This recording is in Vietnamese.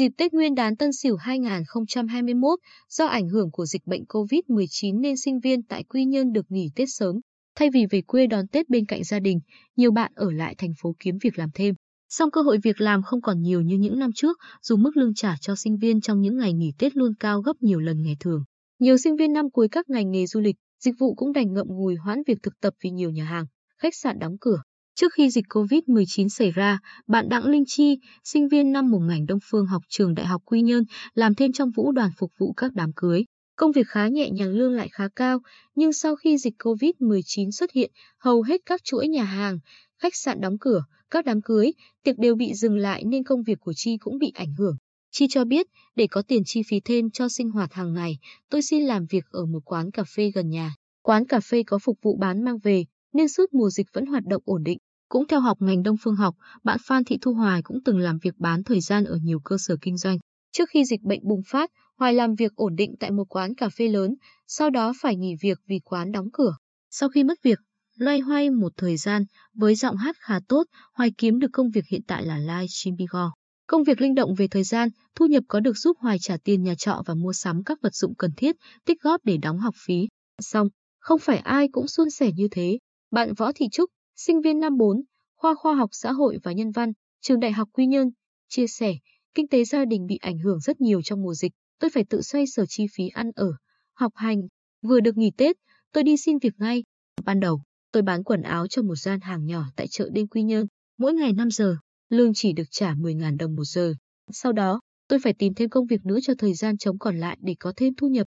Dịp Tết Nguyên đán Tân Sửu 2021, do ảnh hưởng của dịch bệnh COVID-19 nên sinh viên tại Quy Nhơn được nghỉ Tết sớm. Thay vì về quê đón Tết bên cạnh gia đình, nhiều bạn ở lại thành phố kiếm việc làm thêm. Song cơ hội việc làm không còn nhiều như những năm trước, dù mức lương trả cho sinh viên trong những ngày nghỉ Tết luôn cao gấp nhiều lần ngày thường. Nhiều sinh viên năm cuối các ngành nghề du lịch, dịch vụ cũng đành ngậm ngùi hoãn việc thực tập vì nhiều nhà hàng, khách sạn đóng cửa. Trước khi dịch COVID-19 xảy ra, bạn Đặng Linh Chi, sinh viên năm một ngành Đông Phương học trường Đại học Quy Nhơn, làm thêm trong vũ đoàn phục vụ các đám cưới. Công việc khá nhẹ nhàng lương lại khá cao, nhưng sau khi dịch COVID-19 xuất hiện, hầu hết các chuỗi nhà hàng, khách sạn đóng cửa, các đám cưới, tiệc đều bị dừng lại nên công việc của Chi cũng bị ảnh hưởng. Chi cho biết, để có tiền chi phí thêm cho sinh hoạt hàng ngày, tôi xin làm việc ở một quán cà phê gần nhà. Quán cà phê có phục vụ bán mang về, nên suốt mùa dịch vẫn hoạt động ổn định. Cũng theo học ngành Đông Phương học, bạn Phan Thị Thu Hoài cũng từng làm việc bán thời gian ở nhiều cơ sở kinh doanh. Trước khi dịch bệnh bùng phát, Hoài làm việc ổn định tại một quán cà phê lớn, sau đó phải nghỉ việc vì quán đóng cửa. Sau khi mất việc, loay hoay một thời gian, với giọng hát khá tốt, Hoài kiếm được công việc hiện tại là live stream Bigo. Công việc linh động về thời gian, thu nhập có được giúp Hoài trả tiền nhà trọ và mua sắm các vật dụng cần thiết, tích góp để đóng học phí. Xong, không phải ai cũng suôn sẻ như thế. Bạn Võ Thị Trúc, sinh viên năm 4, khoa khoa học xã hội và nhân văn, trường Đại học Quy Nhơn, chia sẻ, kinh tế gia đình bị ảnh hưởng rất nhiều trong mùa dịch, tôi phải tự xoay sở chi phí ăn ở, học hành. Vừa được nghỉ Tết, tôi đi xin việc ngay. Ban đầu, tôi bán quần áo cho một gian hàng nhỏ tại chợ đêm Quy Nhơn, mỗi ngày 5 giờ, lương chỉ được trả 10.000 đồng một giờ. Sau đó, tôi phải tìm thêm công việc nữa cho thời gian trống còn lại để có thêm thu nhập.